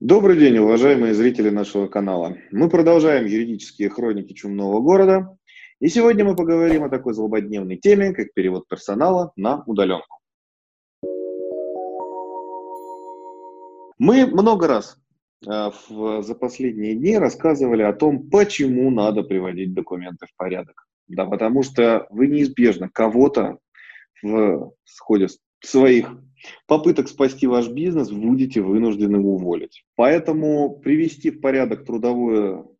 Добрый день, уважаемые зрители нашего канала. Мы продолжаем юридические хроники чумного города. И сегодня мы поговорим о такой злободневной теме, как перевод персонала на удаленку. Мы много раз э, за последние дни рассказывали о том, почему надо приводить документы в порядок. Да, потому что вы неизбежно кого-то в ходе своих попыток спасти ваш бизнес будете вынуждены уволить. Поэтому привести в порядок трудовую,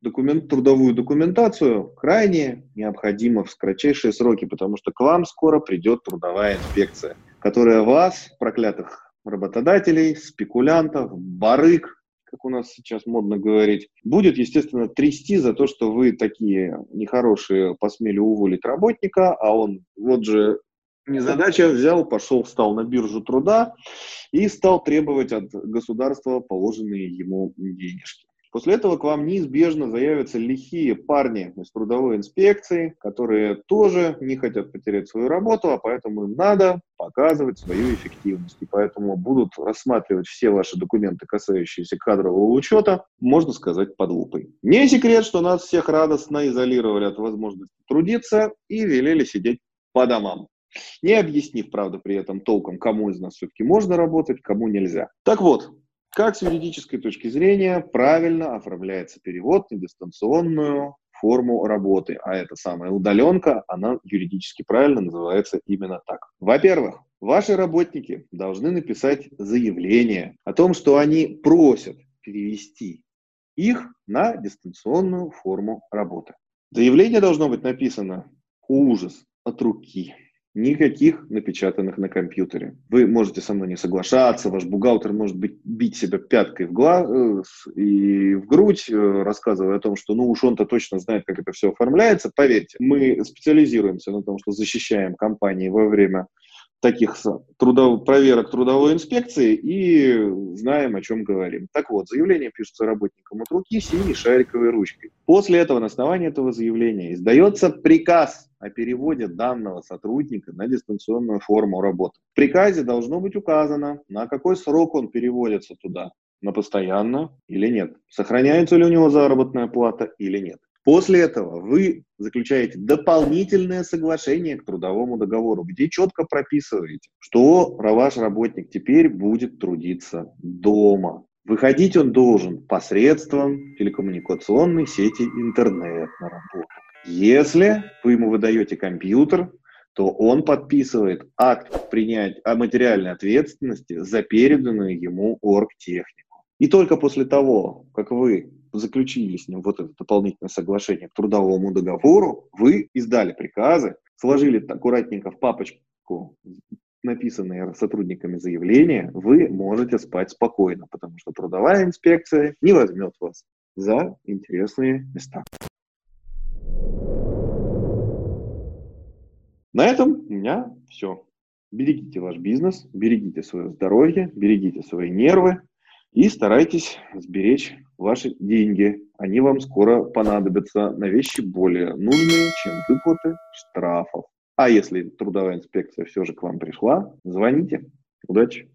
документ, трудовую документацию крайне необходимо в кратчайшие сроки, потому что к вам скоро придет трудовая инспекция, которая вас, проклятых работодателей, спекулянтов, барыг, как у нас сейчас модно говорить, будет, естественно, трясти за то, что вы такие нехорошие посмели уволить работника, а он вот же незадача, взял, пошел, встал на биржу труда и стал требовать от государства положенные ему денежки. После этого к вам неизбежно заявятся лихие парни из трудовой инспекции, которые тоже не хотят потерять свою работу, а поэтому им надо показывать свою эффективность. И поэтому будут рассматривать все ваши документы, касающиеся кадрового учета, можно сказать, под лупой. Не секрет, что нас всех радостно изолировали от возможности трудиться и велели сидеть по домам не объяснив, правда, при этом толком, кому из нас все-таки можно работать, кому нельзя. Так вот, как с юридической точки зрения правильно оформляется перевод на дистанционную форму работы, а это самая удаленка, она юридически правильно называется именно так. Во-первых, ваши работники должны написать заявление о том, что они просят перевести их на дистанционную форму работы. Заявление должно быть написано ужас от руки. Никаких напечатанных на компьютере. Вы можете со мной не соглашаться, ваш бухгалтер может быть, бить себя пяткой в глаз и в грудь, э, рассказывая о том, что ну уж он-то точно знает, как это все оформляется. Поверьте, мы специализируемся на том, что защищаем компании во время таких трудов, проверок трудовой инспекции и знаем, о чем говорим. Так вот, заявление пишется работникам от руки синей шариковой ручкой. После этого на основании этого заявления издается приказ о переводе данного сотрудника на дистанционную форму работы. В приказе должно быть указано, на какой срок он переводится туда, на постоянно или нет, сохраняется ли у него заработная плата или нет. После этого вы заключаете дополнительное соглашение к трудовому договору, где четко прописываете, что ваш работник теперь будет трудиться дома. Выходить он должен посредством телекоммуникационной сети интернет на работу. Если вы ему выдаете компьютер, то он подписывает акт принять о материальной ответственности за переданную ему оргтехнику. И только после того, как вы заключили с ним вот это дополнительное соглашение к трудовому договору, вы издали приказы, сложили аккуратненько в папочку написанные сотрудниками заявления, вы можете спать спокойно, потому что трудовая инспекция не возьмет вас за интересные места. На этом у меня все. Берегите ваш бизнес, берегите свое здоровье, берегите свои нервы и старайтесь сберечь ваши деньги. Они вам скоро понадобятся на вещи более нужные, чем выплаты штрафов. А если трудовая инспекция все же к вам пришла, звоните. Удачи!